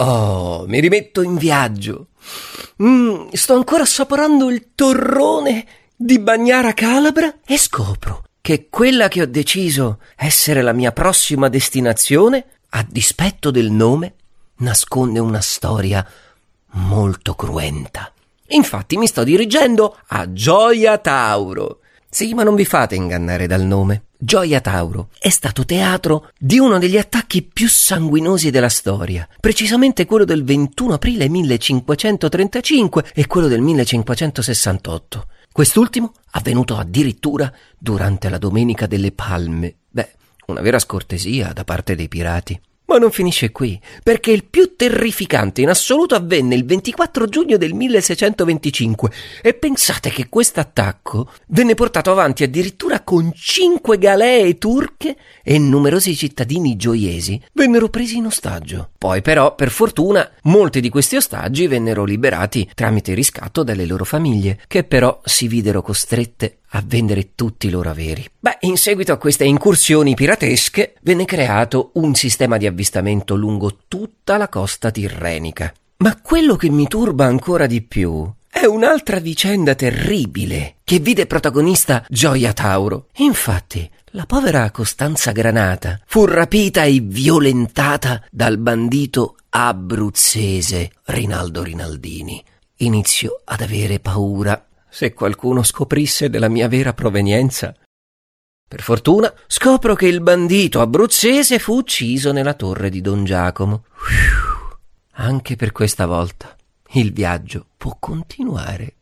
Oh, mi rimetto in viaggio. Mm, sto ancora assaporando il torrone di Bagnara Calabra e scopro che quella che ho deciso essere la mia prossima destinazione, a dispetto del nome, nasconde una storia molto cruenta. Infatti mi sto dirigendo a Gioia Tauro. Sì, ma non vi fate ingannare dal nome. Gioia Tauro è stato teatro di uno degli attacchi più sanguinosi della storia, precisamente quello del 21 aprile 1535 e quello del 1568. Quest'ultimo avvenuto addirittura durante la Domenica delle Palme. Beh, una vera scortesia da parte dei pirati. Ma non finisce qui, perché il più terrificante in assoluto avvenne il 24 giugno del 1625 e pensate che questo attacco venne portato avanti addirittura con cinque galee turche e numerosi cittadini gioiesi vennero presi in ostaggio. Poi però, per fortuna, molti di questi ostaggi vennero liberati tramite riscatto dalle loro famiglie, che però si videro costrette a vendere tutti i loro averi. Beh, in seguito a queste incursioni piratesche venne creato un sistema di avvistamento lungo tutta la costa tirrenica. Ma quello che mi turba ancora di più è un'altra vicenda terribile che vide protagonista Gioia Tauro. Infatti, la povera Costanza Granata fu rapita e violentata dal bandito abruzzese Rinaldo Rinaldini. Iniziò ad avere paura se qualcuno scoprisse della mia vera provenienza. Per fortuna scopro che il bandito abruzzese fu ucciso nella torre di Don Giacomo. Anche per questa volta il viaggio può continuare.